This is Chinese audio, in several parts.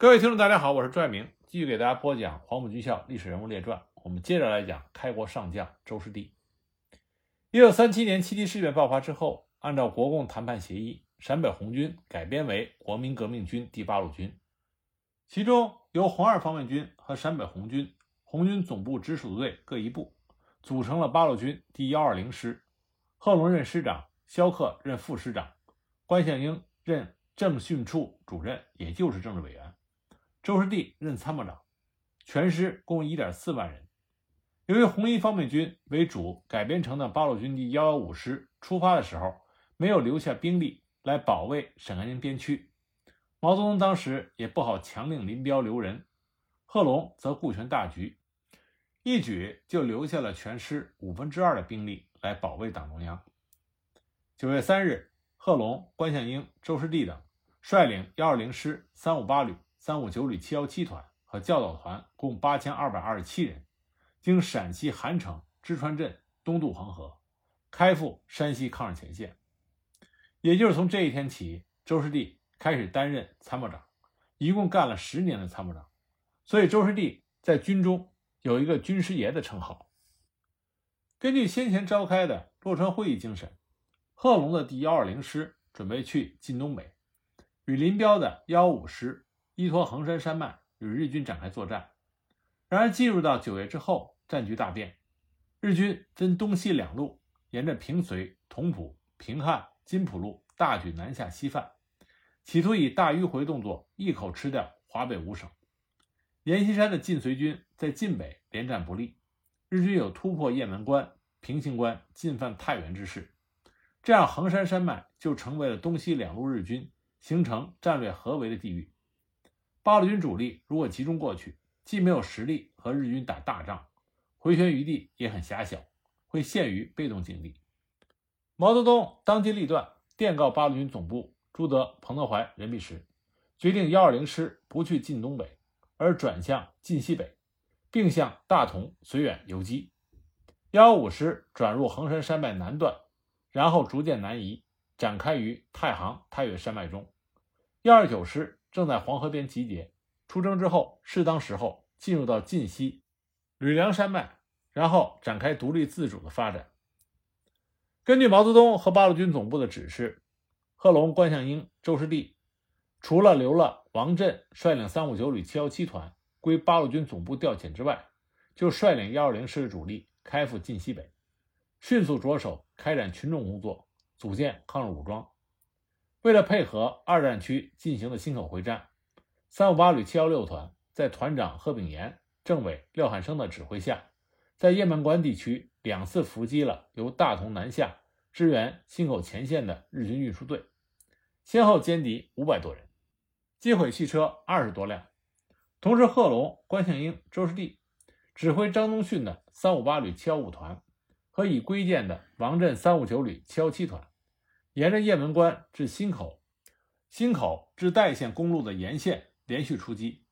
各位听众，大家好，我是朱爱明，继续给大家播讲《黄埔军校历史人物列传》。我们接着来讲开国上将周士第。一九三七年七七事变爆发之后，按照国共谈判协议，陕北红军改编为国民革命军第八路军，其中由红二方面军和陕北红军红军总部直属队各一部，组成了八路军第幺二零师。贺龙任师长，萧克任副师长，关向应任政训处主任，也就是政治委员。周士第任参谋长，全师共1.4万人。由于红一方面军为主改编成的八路军第115师出发的时候没有留下兵力来保卫陕甘宁边区，毛泽东当时也不好强令林彪留人，贺龙则顾全大局，一举就留下了全师五分之二的兵力来保卫党中央。九月三日，贺龙、关向应、周士第等率领120师358旅。三五九旅七幺七团和教导团共八千二百二十七人，经陕西韩城、芝川镇东渡黄河，开赴山西抗日前线。也就是从这一天起，周士第开始担任参谋长，一共干了十年的参谋长，所以周士第在军中有一个“军师爷”的称号。根据先前召开的洛川会议精神，贺龙的第幺二零师准备去晋东北，与林彪的幺五师。依托衡山山脉与日军展开作战，然而进入到九月之后，战局大变，日军分东西两路，沿着平绥、同蒲、平汉、津浦路大举南下西犯，企图以大迂回动作一口吃掉华北五省。阎锡山的晋绥军在晋北连战不利，日军有突破雁门关、平型关、进犯太原之势，这样衡山山脉就成为了东西两路日军形成战略合围的地域。八路军主力如果集中过去，既没有实力和日军打大仗，回旋余地也很狭小，会陷于被动境地。毛泽东当机立断，电告八路军总部朱德、彭德怀、任弼时，决定幺二零师不去晋东北，而转向晋西北，并向大同、绥远游击。幺幺五师转入衡山山脉南段，然后逐渐南移，展开于太行、太岳山脉中。幺二九师。正在黄河边集结，出征之后，适当时候进入到晋西吕梁山脉，然后展开独立自主的发展。根据毛泽东和八路军总部的指示，贺龙、关向应、周士第除了留了王震率领三五九旅七幺七团归八路军总部调遣之外，就率领幺二零师的主力开赴晋西北，迅速着手开展群众工作，组建抗日武装。为了配合二战区进行的忻口会战，三五八旅七幺六团在团长贺炳炎、政委廖汉生的指挥下，在雁门关地区两次伏击了由大同南下支援忻口前线的日军运输队，先后歼敌五百多人，击毁汽车二十多辆。同时，贺龙、关向应、周士第指挥张宗逊的三五八旅七幺五团和已归建的王震三五九旅七幺七团。沿着雁门关至忻口、忻口至代县公路的沿线连续出击，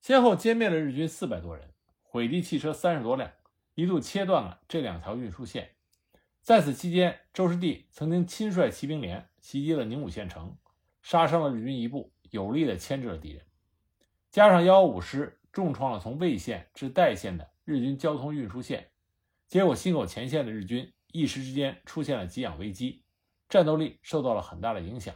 先后歼灭了日军四百多人，毁敌汽车三十多辆，一度切断了这两条运输线。在此期间，周士第曾经亲率骑兵连袭击了宁武县城，杀伤了日军一部，有力地牵制了敌人。加上幺幺五师重创了从魏县至代县的日军交通运输线，结果忻口前线的日军一时之间出现了给养危机。战斗力受到了很大的影响。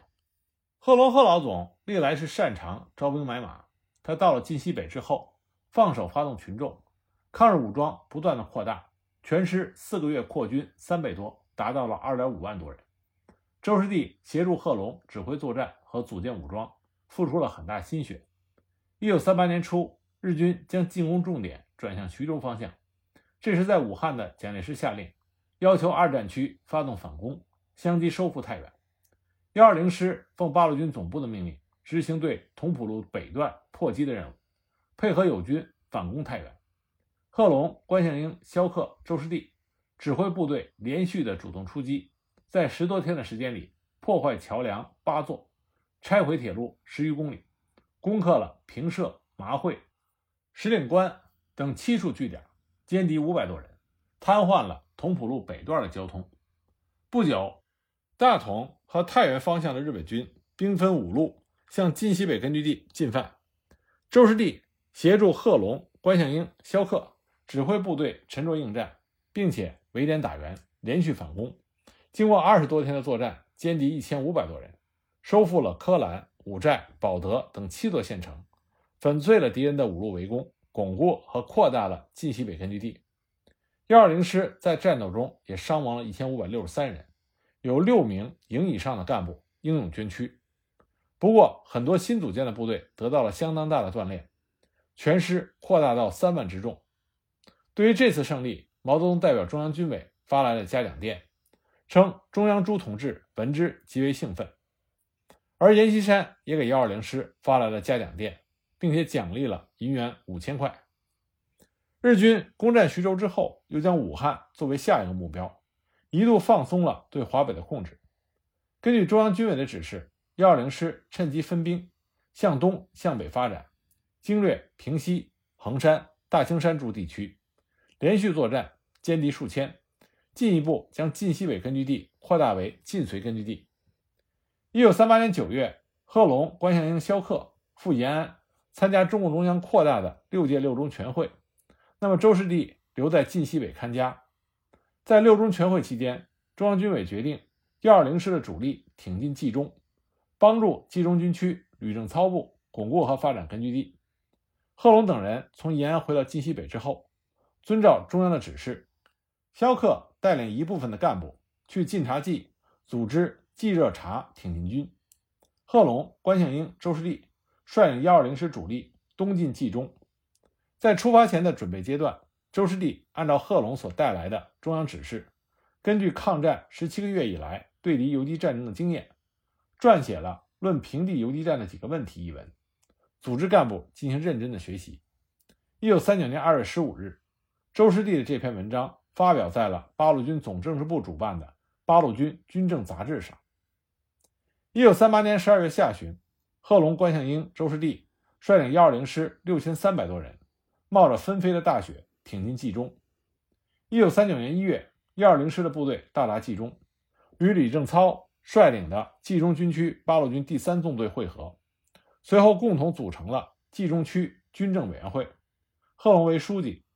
贺龙贺老总历来是擅长招兵买马，他到了晋西北之后，放手发动群众，抗日武装不断的扩大，全师四个月扩军三倍多，达到了二点五万多人。周士第协助贺龙指挥作战和组建武装，付出了很大心血。一九三八年初，日军将进攻重点转向徐州方向，这时在武汉的蒋介石下令，要求二战区发动反攻。相继收复太原，幺二零师奉八路军总部的命令，执行对同蒲路北段破击的任务，配合友军反攻太原。贺龙、关向应、萧克、周士第指挥部队连续的主动出击，在十多天的时间里，破坏桥梁八座，拆毁铁路十余公里，攻克了平社、麻会、石岭关等七处据点，歼敌五百多人，瘫痪了同蒲路北段的交通。不久。大同和太原方向的日本军兵分五路向晋西北根据地进犯，周师弟协助贺龙、关向应、萧克指挥部队沉着应战，并且围点打援，连续反攻。经过二十多天的作战，歼敌一千五百多人，收复了柯兰、五寨、保德等七座县城，粉碎了敌人的五路围攻，巩固和扩大了晋西北根据地。幺二零师在战斗中也伤亡了一千五百六十三人，有六名营以上的干部英勇捐躯。不过，很多新组建的部队得到了相当大的锻炼，全师扩大到三万之众。对于这次胜利，毛泽东代表中央军委发来了嘉奖电。称中央朱同志闻之极为兴奋，而阎锡山也给幺二零师发来了嘉奖电，并且奖励了银元五千块。日军攻占徐州之后，又将武汉作为下一个目标，一度放松了对华北的控制。根据中央军委的指示，幺二零师趁机分兵向东向北发展，经略平西、衡山、大青山诸地区，连续作战，歼敌数千。进一步将晋西北根据地扩大为晋绥根据地。一九三八年九月，贺龙、关向应、萧克赴延安参加中共中央扩大的六届六中全会。那么周师弟留在晋西北看家。在六中全会期间，中央军委决定幺二零师的主力挺进冀中，帮助冀中军区旅政操部巩固和发展根据地。贺龙等人从延安回到晋西北之后，遵照中央的指示，萧克。带领一部分的干部去晋察冀组织冀热察挺进军，贺龙、关向应、周士第率领幺二零师主力东进冀中。在出发前的准备阶段，周士第按照贺龙所带来的中央指示，根据抗战十七个月以来对敌游击战争的经验，撰写了《论平地游击战的几个问题》一文，组织干部进行认真的学习。一九三九年二月十五日，周士第的这篇文章。发表在了八路军总政治部主办的《八路军军政杂志》上。一九三八年十二月下旬，贺龙、关向应、周士第率领幺二零师六千三百多人，冒着纷飞的大雪挺进冀中。一九三九年一月，幺二零师的部队到达冀中，与李正操率领的冀中军区八路军第三纵队会合，随后共同组成了冀中区军政委员会，贺龙为书记，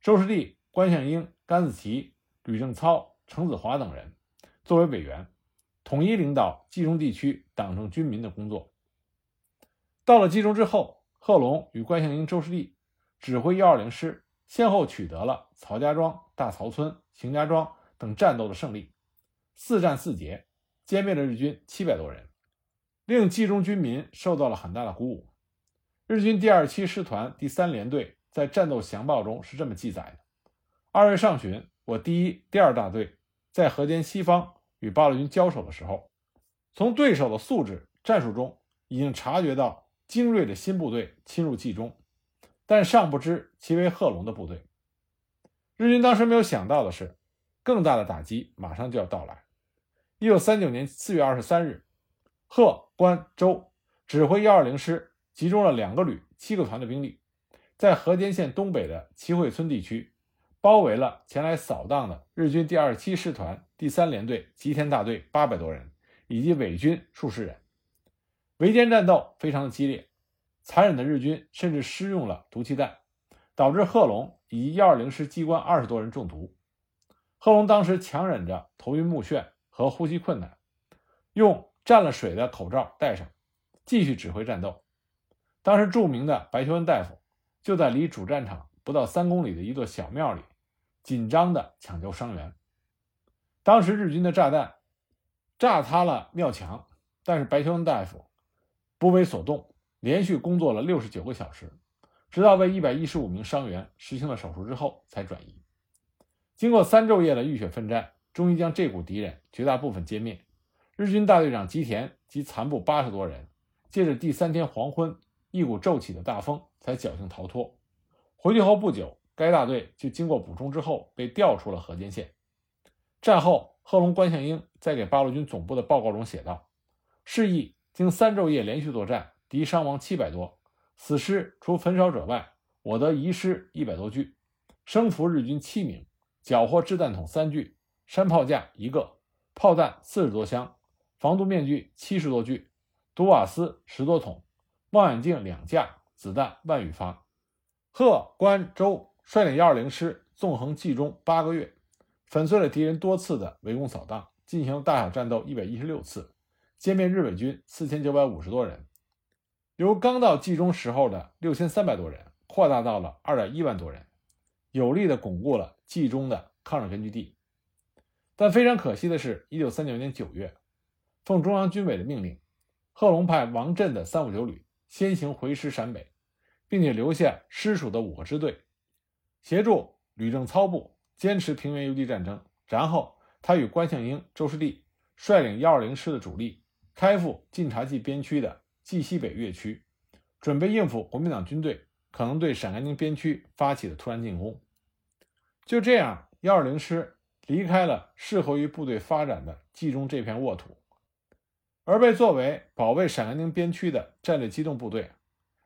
周士第、关向应。甘子奇、吕正操、程子华等人作为委员，统一领导冀中地区党政军民的工作。到了冀中之后，贺龙与关向应、周士第指挥幺二零师，先后取得了曹家庄、大曹村、邢家庄等战斗的胜利，四战四捷，歼灭了日军七百多人，令冀中军民受到了很大的鼓舞。日军第二七师团第三联队在战斗详报中是这么记载的。二月上旬，我第一、第二大队在河间西方与八路军交手的时候，从对手的素质、战术中已经察觉到精锐的新部队侵入冀中，但尚不知其为贺龙的部队。日军当时没有想到的是，更大的打击马上就要到来。一九三九年四月二十三日，贺、关、周指挥幺二零师集中了两个旅、七个团的兵力，在河间县东北的齐会村地区。包围了前来扫荡的日军第二十七师团第三联队吉田大队八百多人，以及伪军数十人。围歼战斗非常的激烈，残忍的日军甚至施用了毒气弹，导致贺龙以及幺二零师机关二十多人中毒。贺龙当时强忍着头晕目眩和呼吸困难，用蘸了水的口罩戴上，继续指挥战斗。当时著名的白求恩大夫就在离主战场不到三公里的一座小庙里。紧张地抢救伤员。当时日军的炸弹炸塌了庙墙，但是白求恩大夫不为所动，连续工作了六十九个小时，直到为一百一十五名伤员实行了手术之后才转移。经过三昼夜的浴血奋战，终于将这股敌人绝大部分歼灭。日军大队长吉田及残部八十多人，借着第三天黄昏一股骤起的大风，才侥幸逃脱。回去后不久。该大队就经过补充之后，被调出了河间县。战后，贺龙、关向应在给八路军总部的报告中写道：“示意经三昼夜连续作战，敌伤亡七百多，死尸除焚烧者外，我得遗失一百多具，生俘日军七名，缴获掷弹筒三具，山炮架一个，炮弹四十多箱，防毒面具七十多具，毒瓦斯十多桶，望远镜两架，子弹万余发。贺、关、周率领幺二零师纵横冀中八个月，粉碎了敌人多次的围攻扫荡，进行大小战斗一百一十六次，歼灭日伪军四千九百五十多人，由刚到冀中时候的六千三百多人扩大到了二点一万多人，有力的巩固了冀中的抗日根据地。但非常可惜的是，一九三九年九月，奉中央军委的命令，贺龙派王震的三五九旅先行回师陕北，并且留下师属的五个支队，协助吕正操部坚持平原游击战争。然后，他与关向应、周士第率领幺二零师的主力，开赴晋察冀边区的冀西北越区，准备应付国民党军队可能对陕甘宁边区发起的突然进攻。就这样，幺二零师。离开了适合于部队发展的冀中这片沃土，而被作为保卫陕甘宁边区的战略机动部队，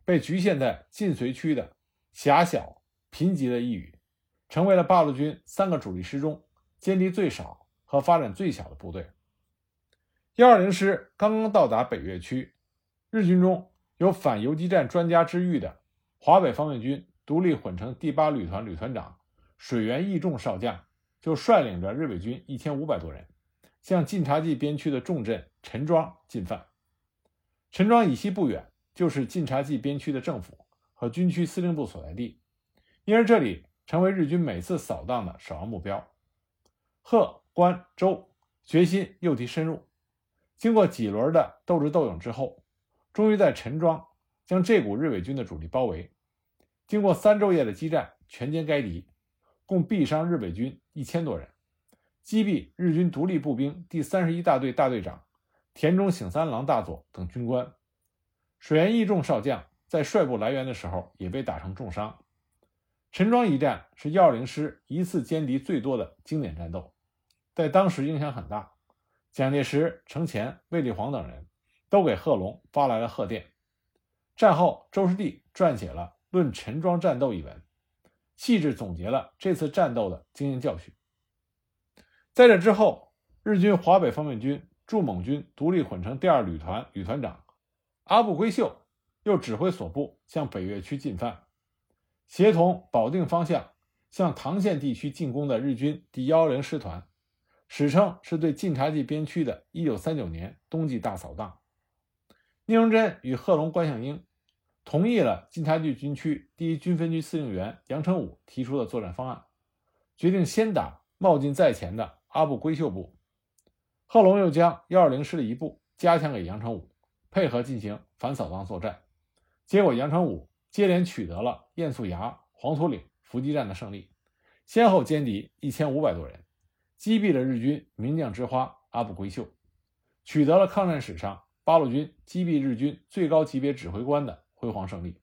被局限在晋绥区的狭小贫瘠的一隅，成为了八路军三个主力师中歼敌最少和发展最小的部队。幺二零师刚刚到达北岳区，日军中有反游击战专家之誉的华北方面军独立混成第八旅团旅团长水原义重少将。就率领着日伪军一千五百多人，向晋察冀边区的重镇陈庄进犯。陈庄以西不远就是晋察冀边区的政府和军区司令部所在地，因而这里成为日军每次扫荡的首要目标。贺、关、周决心诱敌深入，经过几轮的斗智斗勇之后，终于在陈庄将这股日伪军的主力包围。经过三昼夜的激战，全歼该敌。共毙伤日伪军一千多人，击毙日军独立步兵第三十一大队大队长田中省三郎大佐等军官。水原义重少将在率部来援的时候也被打成重伤。陈庄一战是幺二零师一次歼敌最多的经典战斗，在当时影响很大。蒋介石、程潜、卫立煌等人都给贺龙发来了贺电。战后，周士第撰写了《论陈庄战斗》一文。细致总结了这次战斗的经验教训。在这之后，日军华北方面军驻蒙军独立混成第二旅团旅团长阿部圭秀又指挥所部向北岳区进犯，协同保定方向向唐县地区进攻的日军第幺零师团，史称是对晋察冀边区的1939年冬季大扫荡。聂荣臻与贺龙、关向应。同意了晋察冀军区第一军分区司令员杨成武提出的作战方案，决定先打冒进在前的阿部圭秀部。贺龙又将幺二零师的一部加强给杨成武，配合进行反扫荡作战。结果，杨成武接连取得了堰夙崖、黄土岭伏击战的胜利，先后歼敌一千五百多人，击毙了日军名将之花阿部圭秀，取得了抗战史上八路军击毙日军最高级别指挥官的。辉煌胜利。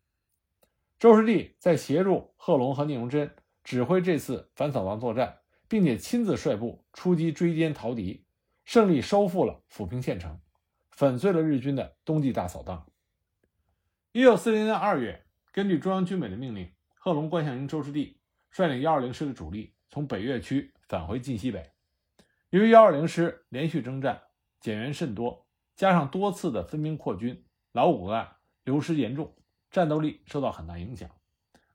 周士第在协助贺龙和聂荣臻指挥这次反扫荡作战，并且亲自率部出击追歼逃敌，胜利收复了抚平县城，粉碎了日军的冬季大扫荡。一九四零年二月，根据中央军委的命令，贺龙、关向应、周士第率领幺二零师的主力从北岳区返回晋西北。由于幺二零师连续征战，减员甚多，加上多次的分兵扩军，老骨干。流失严重，战斗力受到很大影响。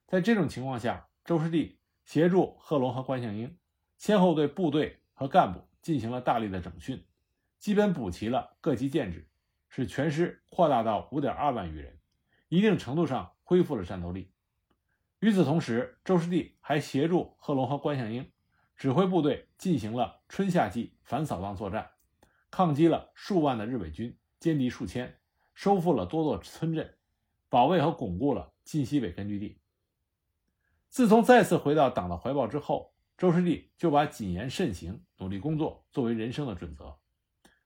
在这种情况下，周士第协助贺龙和关向应，先后对部队和干部进行了大力的整训，基本补齐了各级建制，使全师扩大到五点二万余人，一定程度上恢复了战斗力。与此同时，周士第还协助贺龙和关向应指挥部队进行了春夏季反扫荡作战，抗击了数万的日伪军，歼敌数千。收复了多座村镇，保卫和巩固了晋西北根据地。自从再次回到党的怀抱之后，周士第就把谨言慎行、努力工作作为人生的准则。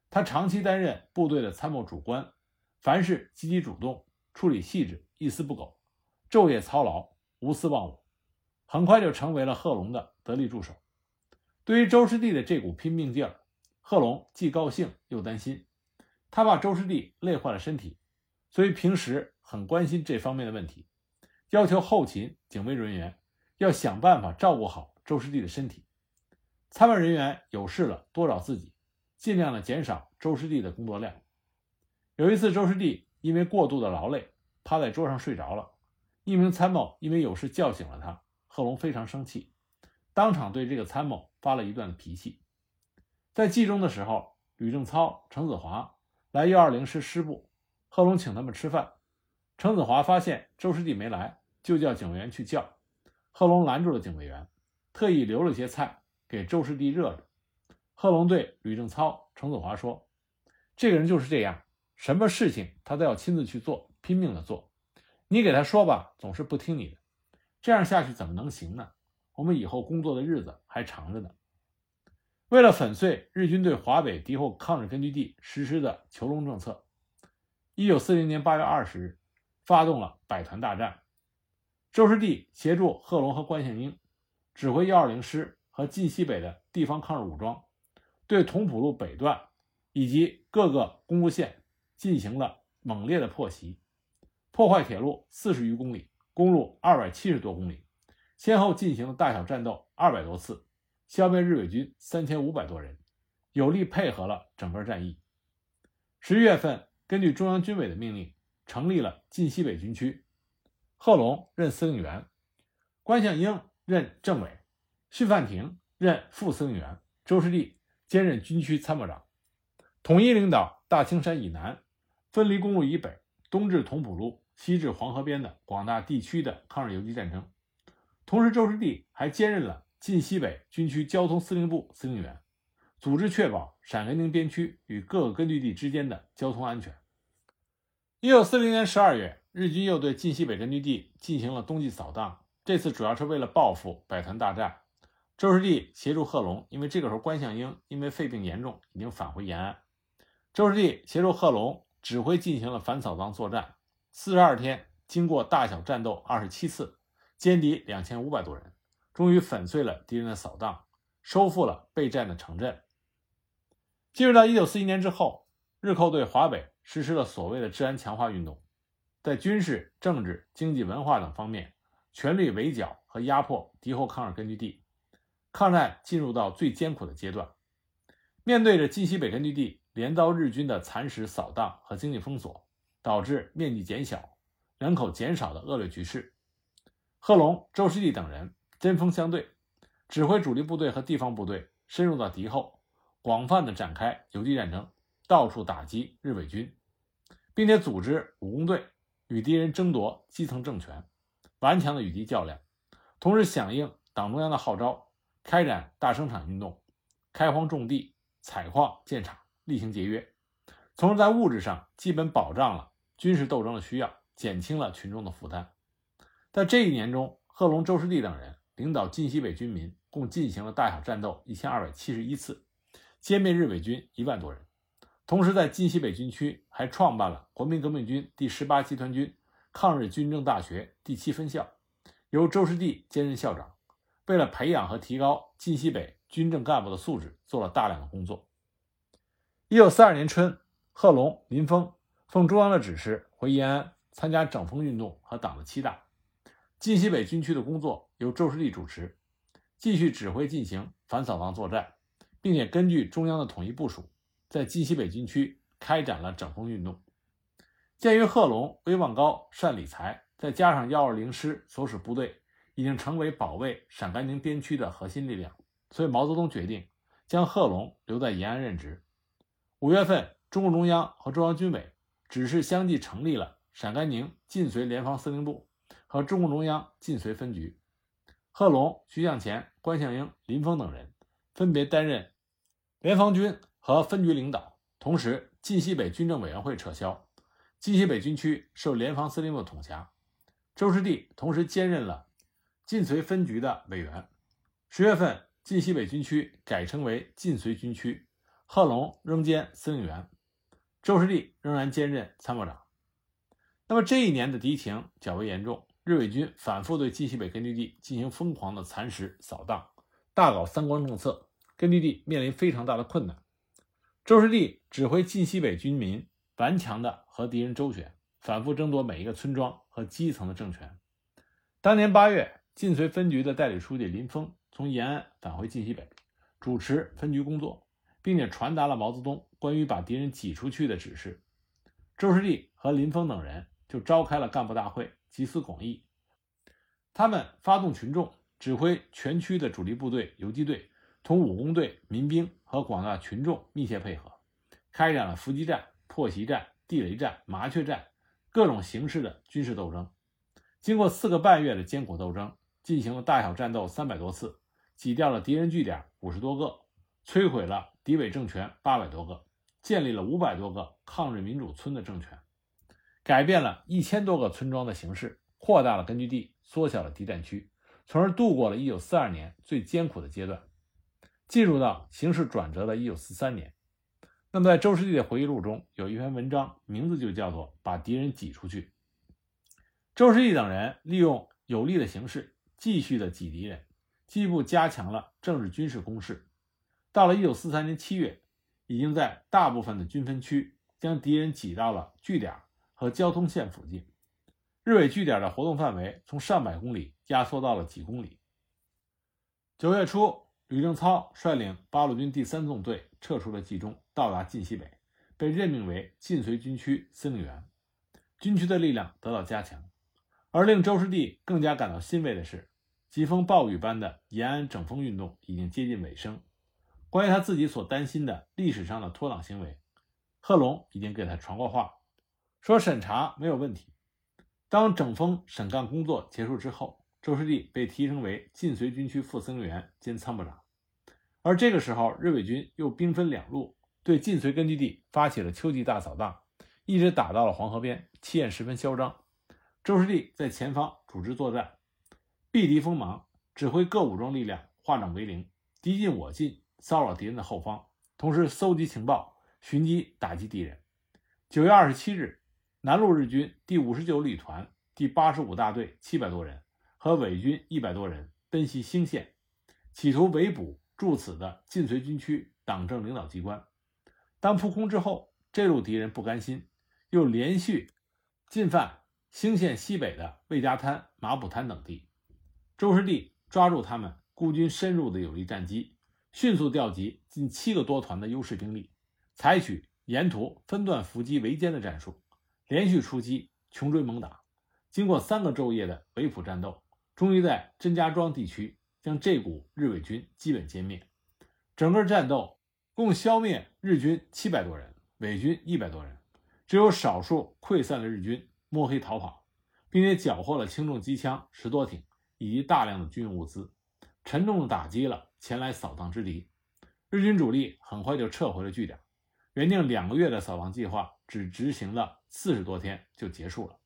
他长期担任部队的参谋主官，凡事积极主动，处理细致，一丝不苟，昼夜操劳，无私忘我，很快就成为了贺龙的得力助手。对于周士第的这股拼命劲儿，贺龙既高兴又担心。他怕周师弟累坏了身体，所以平时很关心这方面的问题，要求后勤、警卫人员要想办法照顾好周师弟的身体。参谋人员有事了多找自己，尽量的减少周师弟的工作量。有一次，周师弟因为过度的劳累，趴在桌上睡着了，一名参谋因为有事叫醒了他，贺龙非常生气，当场对这个参谋发了一段脾气。在冀中的时候，吕正操、程子华来幺二零师师部，贺龙请他们吃饭。程子华发现周师弟没来，就叫警卫员去叫。贺龙拦住了警卫员，特意留了些菜给周师弟热着。贺龙对吕正操、程子华说：“这个人就是这样，什么事情他都要亲自去做，拼命的做。你给他说吧，总是不听你的。这样下去怎么能行呢？我们以后工作的日子还长着呢。”为了粉碎日军对华北敌后抗日根据地实施的囚笼政策，一九四零年八月二十日，发动了百团大战。周师弟协助贺龙和关向英，指挥幺二零师和晋西北的地方抗日武装，对同蒲路北段以及各个公路线进行了猛烈的破袭，破坏铁路四十余公里，公路二百七十多公里，先后进行了大小战斗二百多次。消灭日伪军三千五百多人，有力配合了整个战役。十一月份，根据中央军委的命令，成立了晋西北军区，贺龙任司令员，关向英任政委，徐范庭任副司令员，周师弟兼任军区参谋长，统一领导大青山以南、分离公路以北、东至同蒲路、西至黄河边的广大地区的抗日游击战争。同时，周师弟还兼任了。晋西北军区交通司令部司令员，组织确保陕甘宁边区与各个根据地之间的交通安全。一九四零年十二月，日军又对晋西北根据地进行了冬季扫荡，这次主要是为了报复百团大战。周师弟协助贺龙，因为这个时候关向英因为肺病严重，已经返回延安。周师弟协助贺龙指挥进行了反扫荡作战，四十二天，经过大小战斗二十七次，歼敌两千五百多人。终于粉碎了敌人的扫荡，收复了备战的城镇。进入到一九四一年之后，日寇对华北实施了所谓的治安强化运动，在军事、政治、经济、文化等方面全力围剿和压迫敌后抗日根据地，抗战进入到最艰苦的阶段。面对着晋西北根据地连遭日军的蚕食、扫荡和经济封锁，导致面积减小、人口减少的恶劣局势，贺龙、周师弟等人。针锋相对，指挥主力部队和地方部队深入到敌后，广泛的展开游击战争，到处打击日伪军，并且组织武工队与敌人争夺基层政权，顽强的与敌较量。同时响应党中央的号召，开展大生产运动，开荒种地、采矿建厂，厉行节约，从而在物质上基本保障了军事斗争的需要，减轻了群众的负担。在这一年中，贺龙、周师弟等人。领导晋西北军民共进行了大小战斗一千二百七十一次，歼灭日伪军一万多人。同时，在晋西北军区还创办了国民革命军第十八集团军抗日军政大学第七分校，由周师弟兼任校长。为了培养和提高晋西北军政干部的素质，做了大量的工作。一九四二年春，贺龙、林峰奉中央的指示回延安参加整风运动和党的七大。晋西北军区的工作由周士立主持，继续指挥进行反扫荡作战，并且根据中央的统一部署，在晋西北军区开展了整风运动。鉴于贺龙威望高、善理财，再加上幺二零师所属部队已经成为保卫陕甘宁边区的核心力量，所以毛泽东决定将贺龙留在延安任职。五月份，中共中央和中央军委指示相继成立了陕甘宁晋绥联防司令部。和中共中央晋绥分局，贺龙、徐向前、关向英、林峰等人分别担任联防军和分局领导。同时，晋西北军政委员会撤销，晋西北军区受联防司令部统辖。周师弟同时兼任了晋绥分局的委员。十月份，晋西北军区改称为晋绥军区，贺龙仍兼司令员，周师弟仍然兼任参谋长。那么这一年的敌情较为严重。日伪军反复对晋西北根据地进行疯狂的蚕食、扫荡，大搞三光政策，根据地面临非常大的困难。周士第指挥晋西北军民顽强地和敌人周旋，反复争夺每一个村庄和基层的政权。当年八月，晋绥分局的代理书记林峰从延安返回晋西北，主持分局工作，并且传达了毛泽东关于把敌人挤出去的指示。周士第和林峰等人就召开了干部大会。集思广益，他们发动群众，指挥全区的主力部队游击队，同武工队、民兵和广大群众密切配合，开展了伏击战、破袭战、地雷战、麻雀战各种形式的军事斗争。经过四个半月的艰苦斗争，进行了大小战斗三百多次，挤掉了敌人据点五十多个，摧毁了敌伪政权八百多个，建立了五百多个抗日民主村的政权，改变了一千多个村庄的形式。扩大了根据地，缩小了敌占区，从而度过了1942年最艰苦的阶段，进入到形势转折的1943年。那么，在周师弟的回忆录中有一篇文章，名字就叫做《把敌人挤出去》。周师弟等人利用有利的形势，继续的挤敌人，进一步加强了政治军事攻势。到了1943年7月，已经在大部分的军分区将敌人挤到了据点和交通线附近。日伪据点的活动范围从上百公里压缩到了几公里。九月初，吕正操率领八路军第三纵队撤出了冀中，到达晋西北，被任命为晋绥军区司令员，军区的力量得到加强。而令周师弟更加感到欣慰的是，疾风暴雨般的延安整风运动已经接近尾声。关于他自己所担心的历史上的脱党行为，贺龙已经给他传过话，说审查没有问题。当整风审干工作结束之后，周师弟被提升为晋绥军区副司令员兼参谋长。而这个时候，日伪军又兵分两路，对晋绥根据地发起了秋季大扫荡，一直打到了黄河边，气焰十分嚣张。周师弟在前方组织作战，避敌锋芒，指挥各武装力量化整为零，敌进我进，骚扰敌人的后方，同时搜集情报，寻机打击敌人。九月二十七日。南路日军第五十九旅团第八十五大队七百多人和伪军一百多人奔袭兴县，企图围捕驻此的晋绥军区党政领导机关。当扑空之后，这路敌人不甘心，又连续进犯兴县西北的魏家滩、马浦滩等地。周师弟抓住他们孤军深入的有利战机，迅速调集近七个多团的优势兵力，采取沿途分段伏击围歼的战术。连续出击，穷追猛打，经过三个昼夜的围捕战斗，终于在甄家庄地区将这股日伪军基本歼灭。整个战斗共消灭日军七百多人，伪军一百多人，只有少数溃散的日军摸黑逃跑，并且缴获了轻重机枪十多挺以及大量的军用物资，沉重的打击了前来扫荡之敌。日军主力很快就撤回了据点，原定两个月的扫荡计划只执行了。四十多天就结束了，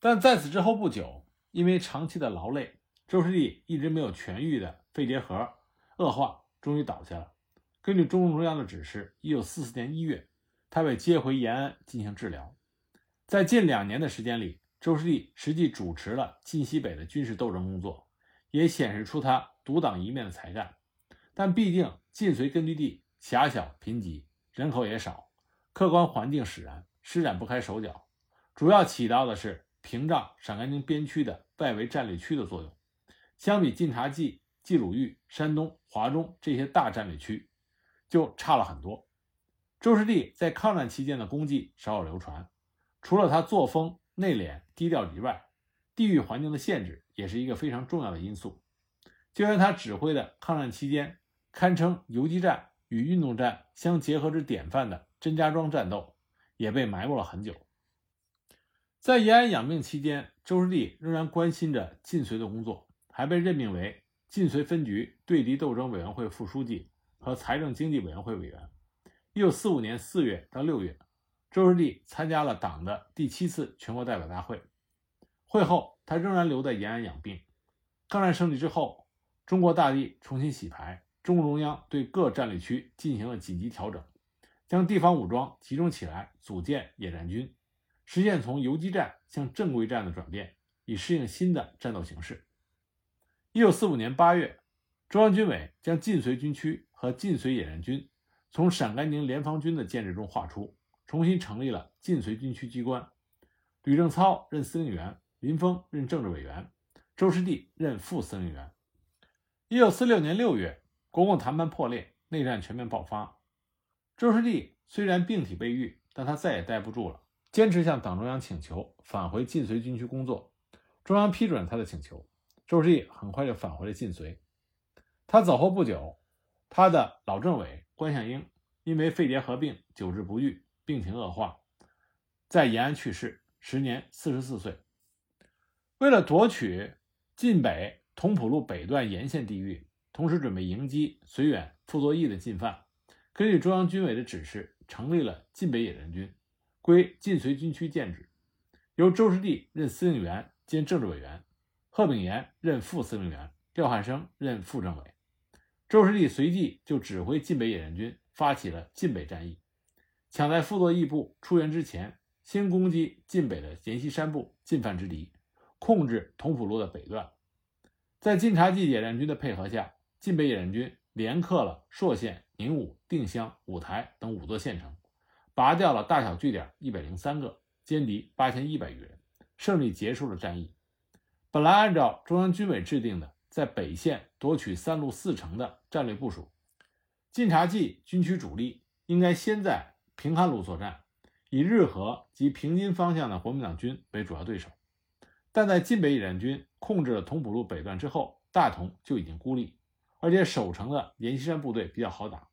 但在此之后不久，因为长期的劳累，周师弟一直没有痊愈的肺结核恶化，终于倒下了。根据中共中央的指示，一九四四年一月，他被接回延安进行治疗。在近两年的时间里，周师弟实际主持了晋西北的军事斗争工作，也显示出他独当一面的才干。但毕竟晋绥根据地狭小贫瘠，人口也少，客观环境使然。施展不开手脚，主要起到的是屏障陕甘宁边区的外围战略区的作用。相比晋察冀、冀鲁豫、山东、华中这些大战略区，就差了很多。周师弟在抗战期间的功绩少有流传，除了他作风内敛低调以外，地域环境的限制也是一个非常重要的因素。就像他指挥的抗战期间堪称游击战与运动战相结合之典范的甄家庄战斗。也被埋没了很久。在延安养病期间，周师弟仍然关心着晋绥的工作，还被任命为晋绥分局对敌斗争委员会副书记和财政经济委员会委员。一九四五年四月到六月，周师弟参加了党的第七次全国代表大会。会后，他仍然留在延安养病。抗战胜利之后，中国大地重新洗牌，中共中央对各战略区进行了紧急调整。将地方武装集中起来，组建野战军，实现从游击战向正规战的转变，以适应新的战斗形势。一九四五年八月，中央军委将晋绥军区和晋绥野战军从陕甘宁联防军的建制中划出，重新成立了晋绥军区机关。吕正操任司令员，林峰任政治委员，周师弟任副司令员。一九四六年六月，国共谈判破裂，内战全面爆发。周师弟虽然病体未愈，但他再也待不住了，坚持向党中央请求返回晋绥军区工作。中央批准了他的请求，周师弟很快就返回了晋绥。他走后不久，他的老政委关向英因为肺结核病久治不愈，病情恶化，在延安去世，时年四十四岁。为了夺取晋北同蒲路北段沿线地域，同时准备迎击绥远傅作义的进犯，根据中央军委的指示，成立了晋北野战军，归晋绥军区建制，由周师弟任司令员兼政治委员，贺炳炎任副司令员，廖汉生任副政委。周师弟随即就指挥晋北野战军发起了晋北战役，抢在傅作义部出援之前，先攻击晋北的阎锡山部进犯之敌，控制同蒲路的北段。在晋察冀野战军的配合下，晋北野战军连克了朔县、宁武、定襄、五台等五座县城，拔掉了大小据点一百零三个，歼敌八千一百余人，胜利结束了战役。本来按照中央军委制定的，在北线夺取三路四城的战略部署，晋察冀军区主力应该先在平汉路作战，以日和及平津方向的国民党军为主要对手。但在晋北野战军控制了同蒲路北段之后，大同就已经孤立。而且守城的阎锡山部队比较好打，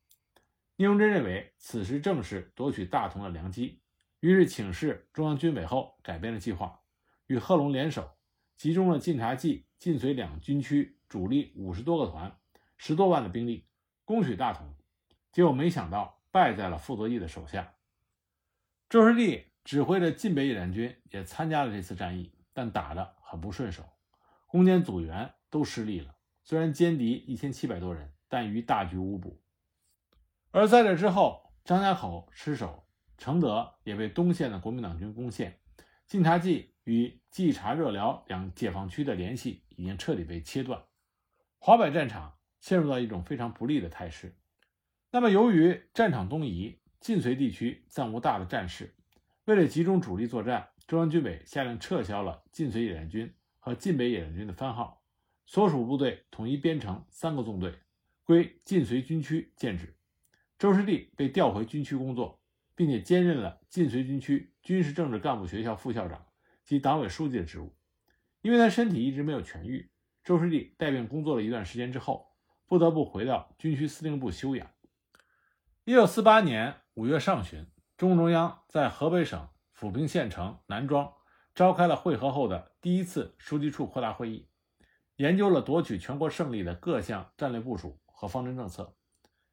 聂荣臻认为此时正是夺取大同的良机，于是请示中央军委后改变了计划，与贺龙联手，集中了晋察冀、晋绥两军区主力五十多个团、十多万的兵力，攻取大同。结果没想到败在了傅作义的手下。周师弟指挥的晋北野战军也参加了这次战役，但打得很不顺手，攻坚组员都失利了。虽然歼敌一千七百多人，但于大局无补。而在这之后，张家口失守，承德也被东线的国民党军攻陷，晋察冀与冀察热辽两解放区的联系已经彻底被切断，华北战场陷入到一种非常不利的态势。那么，由于战场东移，晋绥地区暂无大的战事，为了集中主力作战，中央军委下令撤销了晋绥野战军和晋北野战军的番号。所属部队统一编成三个纵队，归晋绥军区建制。周师弟被调回军区工作，并且兼任了晋绥军区军事政治干部学校副校长及党委书记的职务。因为他身体一直没有痊愈，周师弟带病工作了一段时间之后，不得不回到军区司令部休养。一九四八年五月上旬，中共中央在河北省抚平县城南庄召开了会合后的第一次书记处扩大会议。研究了夺取全国胜利的各项战略部署和方针政策。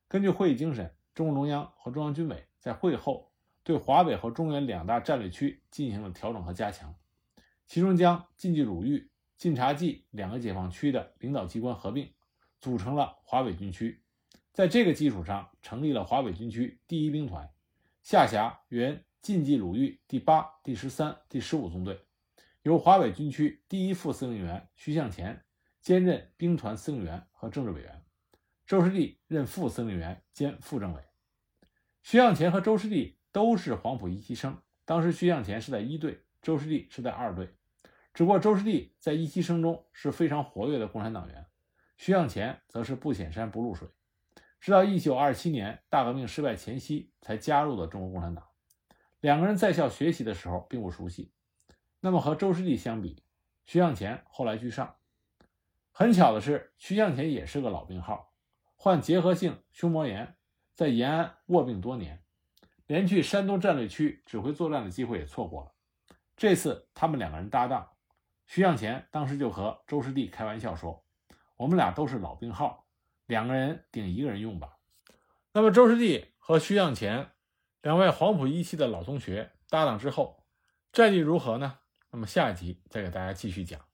根据会议精神，中共中央和中央军委在会后对华北和中原两大战略区进行了调整和加强，其中将晋冀鲁豫、晋察冀两个解放区的领导机关合并，组成了华北军区。在这个基础上，成立了华北军区第一兵团，下辖原晋冀鲁豫第八、第十三、第十五纵队，由华北军区第一副司令员徐向前。兼任兵团司令员和政治委员，周士第任副司令员兼副政委。徐向前和周士第都是黄埔一期生，当时徐向前是在一队，周士第是在二队。只不过周师弟在一期生中是非常活跃的共产党员，徐向前则是不显山不露水，直到一九二七年大革命失败前夕才加入了中国共产党。两个人在校学习的时候并不熟悉。那么和周师弟相比，徐向前后来居上。很巧的是，徐向前也是个老病号，患结核性胸膜炎，在延安卧病多年，连去山东战略区指挥作战的机会也错过了。这次他们两个人搭档，徐向前当时就和周师弟开玩笑说：“我们俩都是老病号，两个人顶一个人用吧。”那么周师弟和徐向前两位黄埔一期的老同学搭档之后，战绩如何呢？那么下一集再给大家继续讲。